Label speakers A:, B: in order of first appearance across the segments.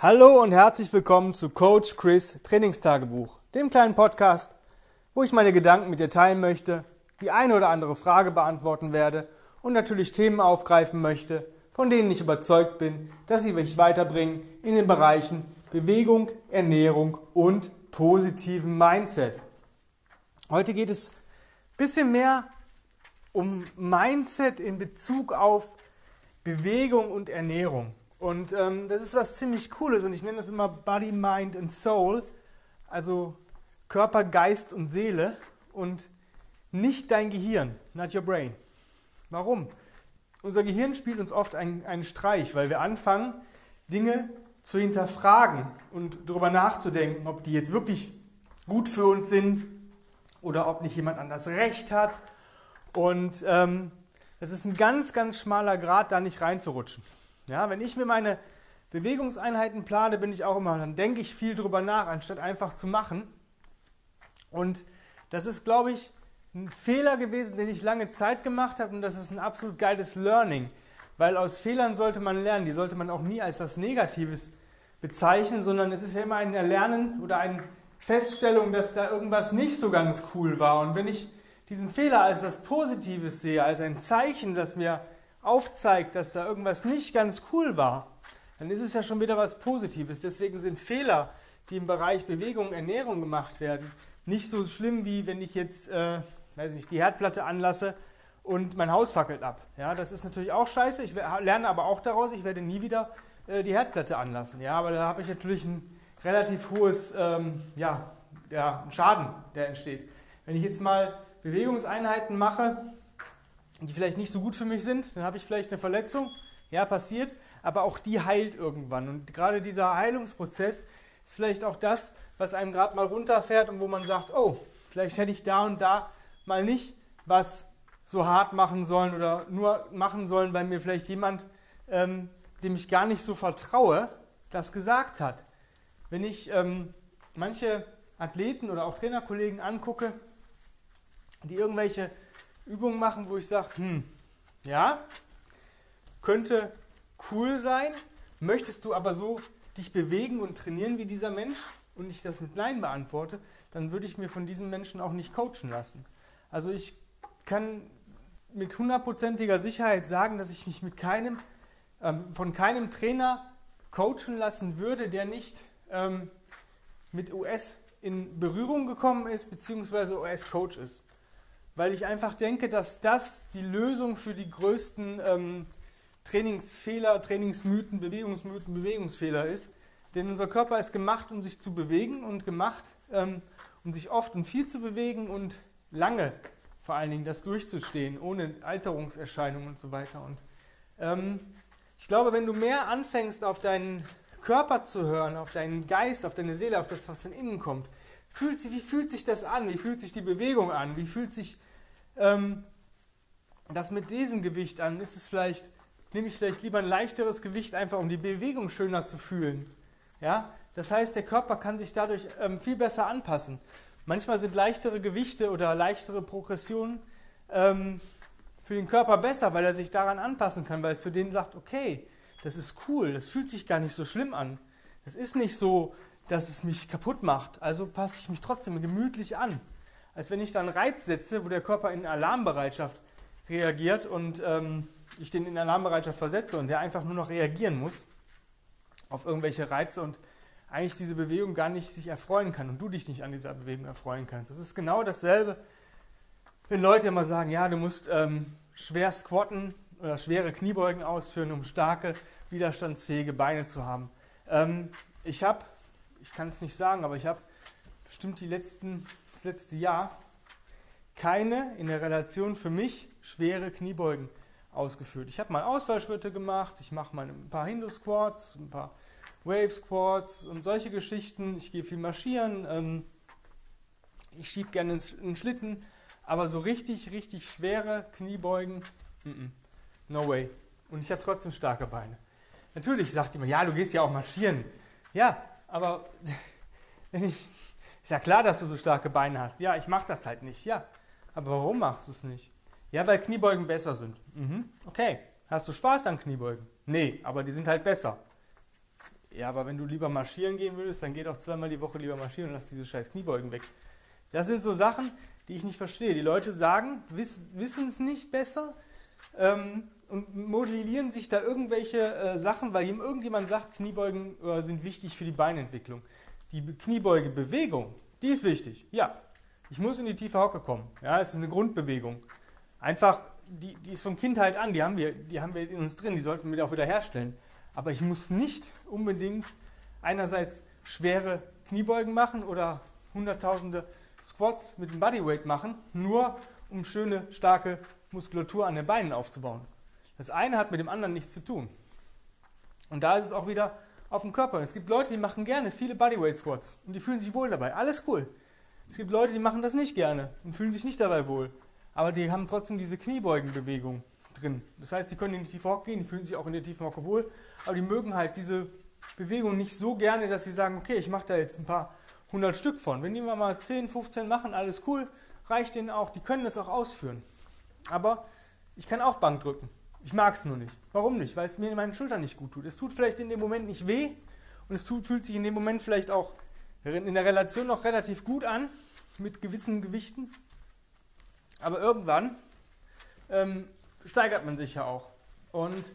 A: Hallo und herzlich willkommen zu Coach Chris Trainingstagebuch, dem kleinen Podcast, wo ich meine Gedanken mit dir teilen möchte, die eine oder andere Frage beantworten werde und natürlich Themen aufgreifen möchte, von denen ich überzeugt bin, dass sie mich weiterbringen in den Bereichen Bewegung, Ernährung und positiven Mindset. Heute geht es ein bisschen mehr um Mindset in Bezug auf Bewegung und Ernährung. Und ähm, das ist was ziemlich Cooles und ich nenne das immer Body, Mind and Soul, also Körper, Geist und Seele und nicht dein Gehirn, not your brain. Warum? Unser Gehirn spielt uns oft einen, einen Streich, weil wir anfangen, Dinge zu hinterfragen und darüber nachzudenken, ob die jetzt wirklich gut für uns sind oder ob nicht jemand anders recht hat. Und ähm, es ist ein ganz, ganz schmaler Grad, da nicht reinzurutschen. Ja, wenn ich mir meine Bewegungseinheiten plane, bin ich auch immer, dann denke ich viel drüber nach, anstatt einfach zu machen. Und das ist, glaube ich, ein Fehler gewesen, den ich lange Zeit gemacht habe und das ist ein absolut geiles Learning, weil aus Fehlern sollte man lernen, die sollte man auch nie als was Negatives bezeichnen, sondern es ist ja immer ein Erlernen oder eine Feststellung, dass da irgendwas nicht so ganz cool war und wenn ich diesen Fehler als was Positives sehe, als ein Zeichen, das mir aufzeigt, dass da irgendwas nicht ganz cool war, dann ist es ja schon wieder was Positives. Deswegen sind Fehler, die im Bereich Bewegung, Ernährung gemacht werden, nicht so schlimm, wie wenn ich jetzt, äh, weiß nicht, die Herdplatte anlasse und mein Haus fackelt ab. Ja, das ist natürlich auch scheiße. Ich lerne aber auch daraus, ich werde nie wieder äh, die Herdplatte anlassen. Ja, aber da habe ich natürlich ein relativ hohes, ähm, ja, ja, Schaden, der entsteht. Wenn ich jetzt mal Bewegungseinheiten mache, die vielleicht nicht so gut für mich sind, dann habe ich vielleicht eine Verletzung. Ja, passiert, aber auch die heilt irgendwann. Und gerade dieser Heilungsprozess ist vielleicht auch das, was einem gerade mal runterfährt und wo man sagt, oh, vielleicht hätte ich da und da mal nicht was so hart machen sollen oder nur machen sollen, weil mir vielleicht jemand, ähm, dem ich gar nicht so vertraue, das gesagt hat. Wenn ich ähm, manche Athleten oder auch Trainerkollegen angucke, die irgendwelche Übungen machen, wo ich sage, hm, ja, könnte cool sein, möchtest du aber so dich bewegen und trainieren wie dieser Mensch und ich das mit Nein beantworte, dann würde ich mir von diesen Menschen auch nicht coachen lassen. Also ich kann mit hundertprozentiger Sicherheit sagen, dass ich mich mit keinem, ähm, von keinem Trainer coachen lassen würde, der nicht ähm, mit US in Berührung gekommen ist, beziehungsweise US-Coach ist weil ich einfach denke, dass das die Lösung für die größten ähm, Trainingsfehler, Trainingsmythen, Bewegungsmythen, Bewegungsfehler ist. Denn unser Körper ist gemacht, um sich zu bewegen und gemacht, ähm, um sich oft und viel zu bewegen und lange vor allen Dingen das durchzustehen, ohne Alterungserscheinungen und so weiter. Und ähm, ich glaube, wenn du mehr anfängst, auf deinen Körper zu hören, auf deinen Geist, auf deine Seele, auf das, was von innen kommt, fühlt sich, wie fühlt sich das an? Wie fühlt sich die Bewegung an? Wie fühlt sich ähm, das mit diesem Gewicht an? Ist es vielleicht, nehme ich vielleicht lieber ein leichteres Gewicht, einfach um die Bewegung schöner zu fühlen? Ja? Das heißt, der Körper kann sich dadurch ähm, viel besser anpassen. Manchmal sind leichtere Gewichte oder leichtere Progressionen ähm, für den Körper besser, weil er sich daran anpassen kann, weil es für den sagt, okay, das ist cool, das fühlt sich gar nicht so schlimm an. Das ist nicht so, dass es mich kaputt macht, also passe ich mich trotzdem gemütlich an als wenn ich dann Reiz setze, wo der Körper in Alarmbereitschaft reagiert und ähm, ich den in Alarmbereitschaft versetze und der einfach nur noch reagieren muss auf irgendwelche Reize und eigentlich diese Bewegung gar nicht sich erfreuen kann und du dich nicht an dieser Bewegung erfreuen kannst. Das ist genau dasselbe, wenn Leute immer sagen, ja, du musst ähm, schwer squatten oder schwere Kniebeugen ausführen, um starke, widerstandsfähige Beine zu haben. Ähm, ich habe, ich kann es nicht sagen, aber ich habe bestimmt die letzten das letzte Jahr keine in der Relation für mich schwere Kniebeugen ausgeführt. Ich habe mal Ausfallschritte gemacht, ich mache mal ein paar Hindu-Squats, ein paar Wave-Squats und solche Geschichten. Ich gehe viel marschieren, ähm, ich schiebe gerne einen Schlitten, aber so richtig, richtig schwere Kniebeugen, mm -mm, no way. Und ich habe trotzdem starke Beine. Natürlich sagt jemand, ja, du gehst ja auch marschieren. Ja, aber wenn ich ist ja klar, dass du so starke Beine hast. Ja, ich mache das halt nicht. Ja, aber warum machst du es nicht? Ja, weil Kniebeugen besser sind. Mhm. Okay. Hast du Spaß an Kniebeugen? Nee, aber die sind halt besser. Ja, aber wenn du lieber marschieren gehen würdest, dann geh doch zweimal die Woche lieber marschieren und lass diese scheiß Kniebeugen weg. Das sind so Sachen, die ich nicht verstehe. Die Leute sagen, wiss, wissen es nicht besser ähm, und modellieren sich da irgendwelche äh, Sachen, weil ihm irgendjemand sagt, Kniebeugen äh, sind wichtig für die Beinentwicklung. Die Kniebeugebewegung, die ist wichtig. Ja, ich muss in die tiefe Hocke kommen. Ja, es ist eine Grundbewegung. Einfach, die, die ist von Kindheit an, die haben, wir, die haben wir in uns drin, die sollten wir auch wieder herstellen. Aber ich muss nicht unbedingt einerseits schwere Kniebeugen machen oder hunderttausende Squats mit dem Bodyweight machen, nur um schöne, starke Muskulatur an den Beinen aufzubauen. Das eine hat mit dem anderen nichts zu tun. Und da ist es auch wieder auf dem Körper. Es gibt Leute, die machen gerne viele Bodyweight Squats und die fühlen sich wohl dabei. Alles cool. Es gibt Leute, die machen das nicht gerne und fühlen sich nicht dabei wohl. Aber die haben trotzdem diese Kniebeugenbewegung drin. Das heißt, die können in die tiefe Hocke gehen, die fühlen sich auch in der tiefen Hocke wohl, aber die mögen halt diese Bewegung nicht so gerne, dass sie sagen, okay, ich mache da jetzt ein paar hundert Stück von. Wenn die mal 10, 15 machen, alles cool, reicht denen auch, die können das auch ausführen. Aber ich kann auch Bank drücken. Ich mag es nur nicht. Warum nicht? Weil es mir in meinen Schultern nicht gut tut. Es tut vielleicht in dem Moment nicht weh und es tut, fühlt sich in dem Moment vielleicht auch in der Relation noch relativ gut an mit gewissen Gewichten. Aber irgendwann ähm, steigert man sich ja auch. Und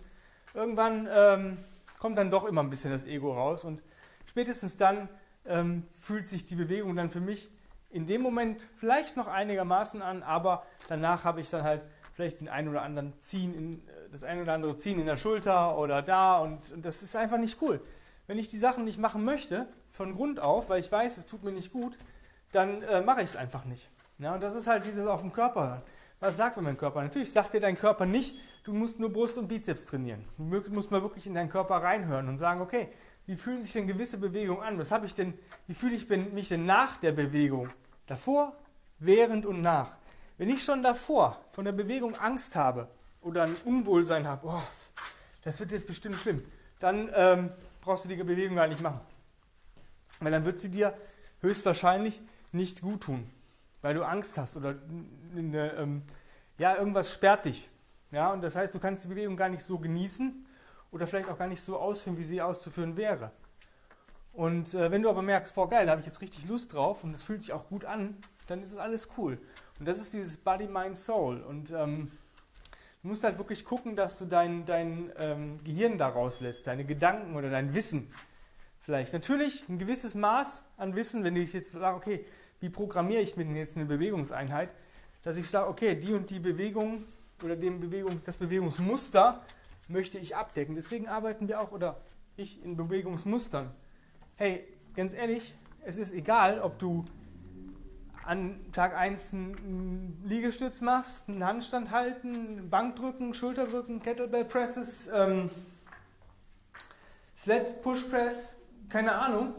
A: irgendwann ähm, kommt dann doch immer ein bisschen das Ego raus. Und spätestens dann ähm, fühlt sich die Bewegung dann für mich in dem Moment vielleicht noch einigermaßen an, aber danach habe ich dann halt vielleicht den einen oder anderen Ziehen, in, äh, das ein oder andere Ziehen in der Schulter oder da und, und das ist einfach nicht cool. Wenn ich die Sachen nicht machen möchte, von Grund auf, weil ich weiß, es tut mir nicht gut, dann äh, mache ich es einfach nicht. Ja, und das ist halt dieses auf dem Körper. Was sagt mir mein Körper? Natürlich sagt dir dein Körper nicht, du musst nur Brust und Bizeps trainieren. Du musst mal wirklich in deinen Körper reinhören und sagen, okay, wie fühlen sich denn gewisse Bewegungen an? Was habe ich denn, wie fühle ich mich denn nach der Bewegung? Davor, während und nach. Wenn ich schon davor von der Bewegung Angst habe oder ein Unwohlsein habe, oh, das wird jetzt bestimmt schlimm, dann ähm, brauchst du die Bewegung gar nicht machen. Weil dann wird sie dir höchstwahrscheinlich nicht gut tun, weil du Angst hast oder eine, ähm, ja, irgendwas sperrt dich. Ja, und das heißt, du kannst die Bewegung gar nicht so genießen oder vielleicht auch gar nicht so ausführen, wie sie auszuführen wäre. Und äh, wenn du aber merkst, boah geil, da habe ich jetzt richtig Lust drauf und es fühlt sich auch gut an, dann ist es alles cool. Und das ist dieses Body, Mind, Soul. Und ähm, du musst halt wirklich gucken, dass du dein, dein ähm, Gehirn daraus lässt, deine Gedanken oder dein Wissen vielleicht. Natürlich ein gewisses Maß an Wissen, wenn ich jetzt sage, okay, wie programmiere ich mir denn jetzt eine Bewegungseinheit, dass ich sage, okay, die und die Bewegung oder dem Bewegungs, das Bewegungsmuster möchte ich abdecken. Deswegen arbeiten wir auch, oder ich in Bewegungsmustern. Hey, ganz ehrlich, es ist egal, ob du an Tag 1 einen Liegestütz machst, einen Handstand halten, Bankdrücken, Schulterdrücken, Kettlebell Presses, ähm, Sled Push Press, keine Ahnung.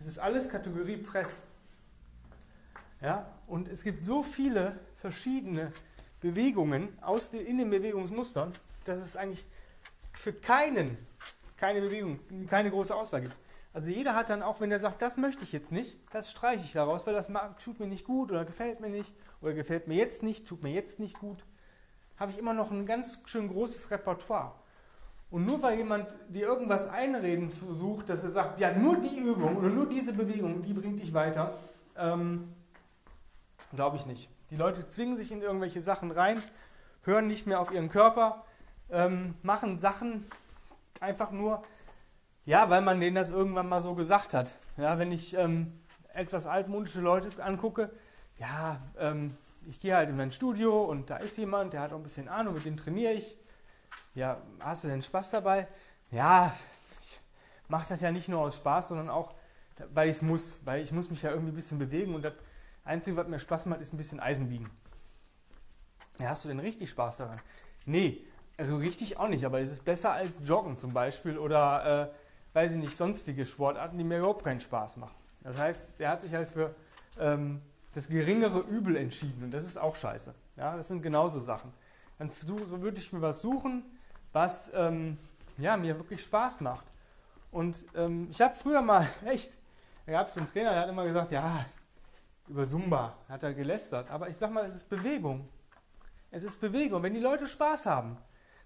A: Es ist alles Kategorie Press. Ja, und es gibt so viele verschiedene Bewegungen aus den, in den Bewegungsmustern, dass es eigentlich für keinen keine Bewegung, keine große Auswahl gibt. Also jeder hat dann auch, wenn er sagt, das möchte ich jetzt nicht, das streiche ich daraus, weil das tut mir nicht gut oder gefällt mir nicht oder gefällt mir jetzt nicht, tut mir jetzt nicht gut, habe ich immer noch ein ganz schön großes Repertoire. Und nur weil jemand dir irgendwas einreden versucht, dass er sagt, ja, nur die Übung oder nur diese Bewegung, die bringt dich weiter, ähm, glaube ich nicht. Die Leute zwingen sich in irgendwelche Sachen rein, hören nicht mehr auf ihren Körper, ähm, machen Sachen einfach nur, ja, weil man denen das irgendwann mal so gesagt hat. Ja, wenn ich ähm, etwas altmodische Leute angucke, ja, ähm, ich gehe halt in mein Studio und da ist jemand, der hat auch ein bisschen Ahnung, mit dem trainiere ich. Ja, hast du denn Spaß dabei? Ja, ich mache das ja nicht nur aus Spaß, sondern auch, weil ich es muss, weil ich muss mich ja irgendwie ein bisschen bewegen und das Einzige, was mir Spaß macht, ist ein bisschen Eisen wiegen. Ja, hast du denn richtig Spaß daran? Nee, also richtig auch nicht, aber es ist besser als Joggen zum Beispiel oder, äh, weiß ich nicht, sonstige Sportarten, die mir überhaupt keinen Spaß machen. Das heißt, der hat sich halt für ähm, das geringere Übel entschieden und das ist auch scheiße. Ja, das sind genauso Sachen. Dann würde ich mir was suchen, was ähm, ja, mir wirklich Spaß macht. Und ähm, ich habe früher mal, echt, da gab es einen Trainer, der hat immer gesagt, ja, über Zumba hat er gelästert. Aber ich sag mal, es ist Bewegung. Es ist Bewegung. Wenn die Leute Spaß haben,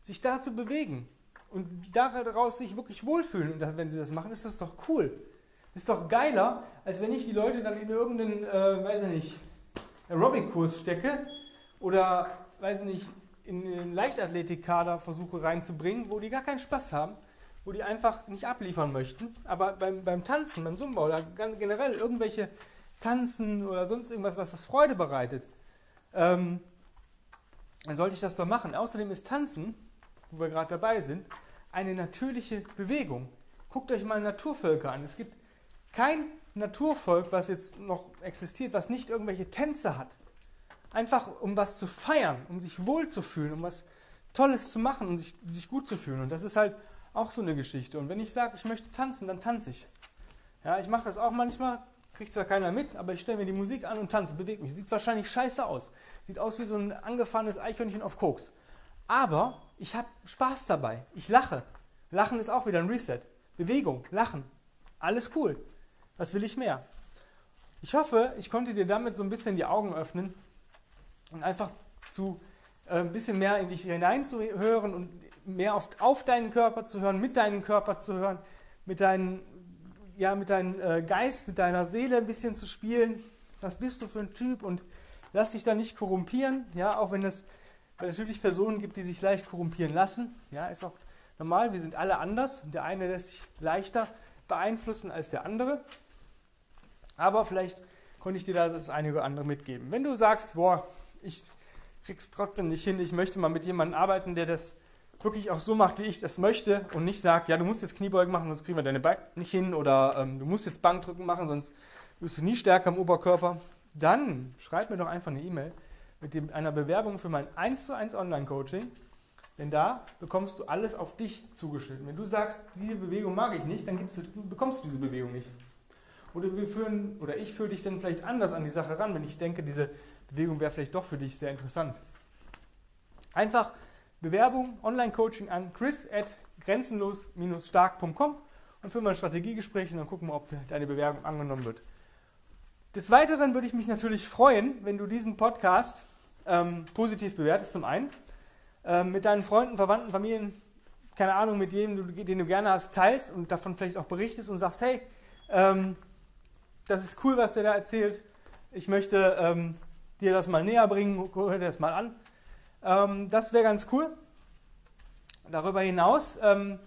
A: sich da zu bewegen und daraus sich wirklich wohlfühlen. Und wenn sie das machen, ist das doch cool. Ist doch geiler, als wenn ich die Leute dann in irgendeinen, äh, weiß ich nicht, Aerobic-Kurs stecke oder, weiß ich nicht, in den Leichtathletikkader versuche reinzubringen, wo die gar keinen Spaß haben, wo die einfach nicht abliefern möchten. Aber beim, beim Tanzen, beim Zumba oder generell irgendwelche Tanzen oder sonst irgendwas, was das Freude bereitet, ähm, dann sollte ich das doch machen. Außerdem ist Tanzen, wo wir gerade dabei sind, eine natürliche Bewegung. Guckt euch mal Naturvölker an. Es gibt kein Naturvolk, was jetzt noch existiert, was nicht irgendwelche Tänze hat. Einfach um was zu feiern, um sich wohlzufühlen, um was Tolles zu machen, um sich, sich gut zu fühlen. Und das ist halt auch so eine Geschichte. Und wenn ich sage, ich möchte tanzen, dann tanze ich. Ja, ich mache das auch manchmal, kriegt zwar keiner mit, aber ich stelle mir die Musik an und tanze, bewege mich. Sieht wahrscheinlich scheiße aus. Sieht aus wie so ein angefahrenes Eichhörnchen auf Koks. Aber ich habe Spaß dabei. Ich lache. Lachen ist auch wieder ein Reset. Bewegung, Lachen. Alles cool. Was will ich mehr? Ich hoffe, ich konnte dir damit so ein bisschen die Augen öffnen und einfach zu äh, ein bisschen mehr in dich hineinzuhören und mehr auf, auf deinen Körper zu hören, mit deinem Körper zu hören, mit deinem ja, mit deinem äh, Geist, mit deiner Seele ein bisschen zu spielen. Was bist du für ein Typ? Und lass dich da nicht korrumpieren, ja, auch wenn es natürlich Personen gibt, die sich leicht korrumpieren lassen. Ja, ist auch normal, wir sind alle anders. Der eine lässt sich leichter beeinflussen als der andere. Aber vielleicht konnte ich dir da das eine oder andere mitgeben. Wenn du sagst, boah, ich krieg's trotzdem nicht hin, ich möchte mal mit jemandem arbeiten, der das wirklich auch so macht, wie ich das möchte und nicht sagt, ja, du musst jetzt Kniebeugen machen, sonst kriegen wir deine Beine nicht hin oder ähm, du musst jetzt Bankdrücken machen, sonst wirst du nie stärker im Oberkörper, dann schreib mir doch einfach eine E-Mail mit dem, einer Bewerbung für mein 1 zu 1 Online-Coaching, denn da bekommst du alles auf dich zugeschnitten. Wenn du sagst, diese Bewegung mag ich nicht, dann du, bekommst du diese Bewegung nicht. Oder wir führen, oder ich führe dich dann vielleicht anders an die Sache ran, wenn ich denke, diese Bewegung wäre vielleicht doch für dich sehr interessant. Einfach Bewerbung, Online-Coaching an chris at grenzenlos-stark.com und führen mal ein Strategiegespräch und dann gucken wir, ob deine Bewerbung angenommen wird. Des Weiteren würde ich mich natürlich freuen, wenn du diesen Podcast ähm, positiv bewertest, zum einen, ähm, mit deinen Freunden, Verwandten, Familien, keine Ahnung, mit jedem, den du gerne hast, teilst und davon vielleicht auch berichtest und sagst, hey, ähm, das ist cool, was der da erzählt. Ich möchte ähm, dir das mal näher bringen, hör dir das mal an. Ähm, das wäre ganz cool. Darüber hinaus ähm,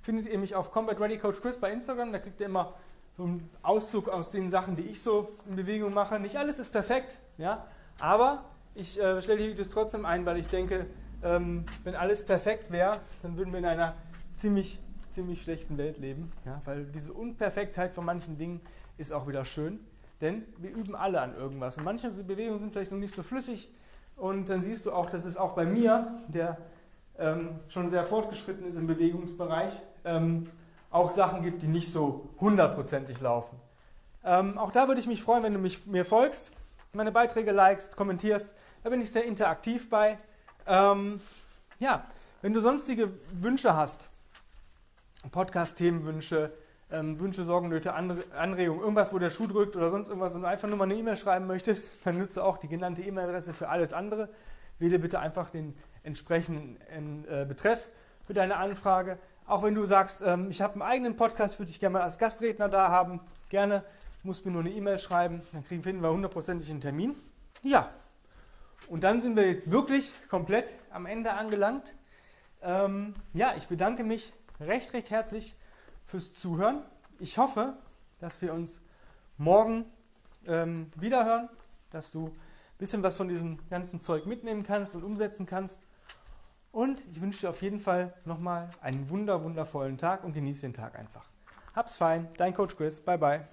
A: findet ihr mich auf Combat Ready Coach Chris bei Instagram. Da kriegt ihr immer so einen Auszug aus den Sachen, die ich so in Bewegung mache. Nicht alles ist perfekt, ja, aber ich äh, stelle die Videos trotzdem ein, weil ich denke, ähm, wenn alles perfekt wäre, dann würden wir in einer ziemlich, ziemlich schlechten Welt leben. Ja? Weil diese Unperfektheit von manchen Dingen ist auch wieder schön, denn wir üben alle an irgendwas. Und manche Bewegungen sind vielleicht noch nicht so flüssig und dann siehst du auch, dass es auch bei mir, der ähm, schon sehr fortgeschritten ist im Bewegungsbereich, ähm, auch Sachen gibt, die nicht so hundertprozentig laufen. Ähm, auch da würde ich mich freuen, wenn du mich, mir folgst, meine Beiträge likest, kommentierst. Da bin ich sehr interaktiv bei. Ähm, ja, wenn du sonstige Wünsche hast, Podcast-Themenwünsche, ähm, Wünsche, Sorgen, Nöte, Anregungen, irgendwas, wo der Schuh drückt oder sonst irgendwas und du einfach nur mal eine E-Mail schreiben möchtest, dann nutze auch die genannte E-Mail-Adresse für alles andere. Wähle bitte einfach den entsprechenden äh, Betreff für deine Anfrage. Auch wenn du sagst, ähm, ich habe einen eigenen Podcast, würde ich gerne mal als Gastredner da haben, gerne, musst mir nur eine E-Mail schreiben, dann kriegen, finden wir hundertprozentig einen Termin. Ja, und dann sind wir jetzt wirklich komplett am Ende angelangt. Ähm, ja, ich bedanke mich recht, recht herzlich fürs Zuhören. Ich hoffe, dass wir uns morgen ähm, wiederhören, dass du ein bisschen was von diesem ganzen Zeug mitnehmen kannst und umsetzen kannst. Und ich wünsche dir auf jeden Fall nochmal einen wunder, wundervollen Tag und genieße den Tag einfach. Hab's fein, dein Coach Chris. Bye, bye.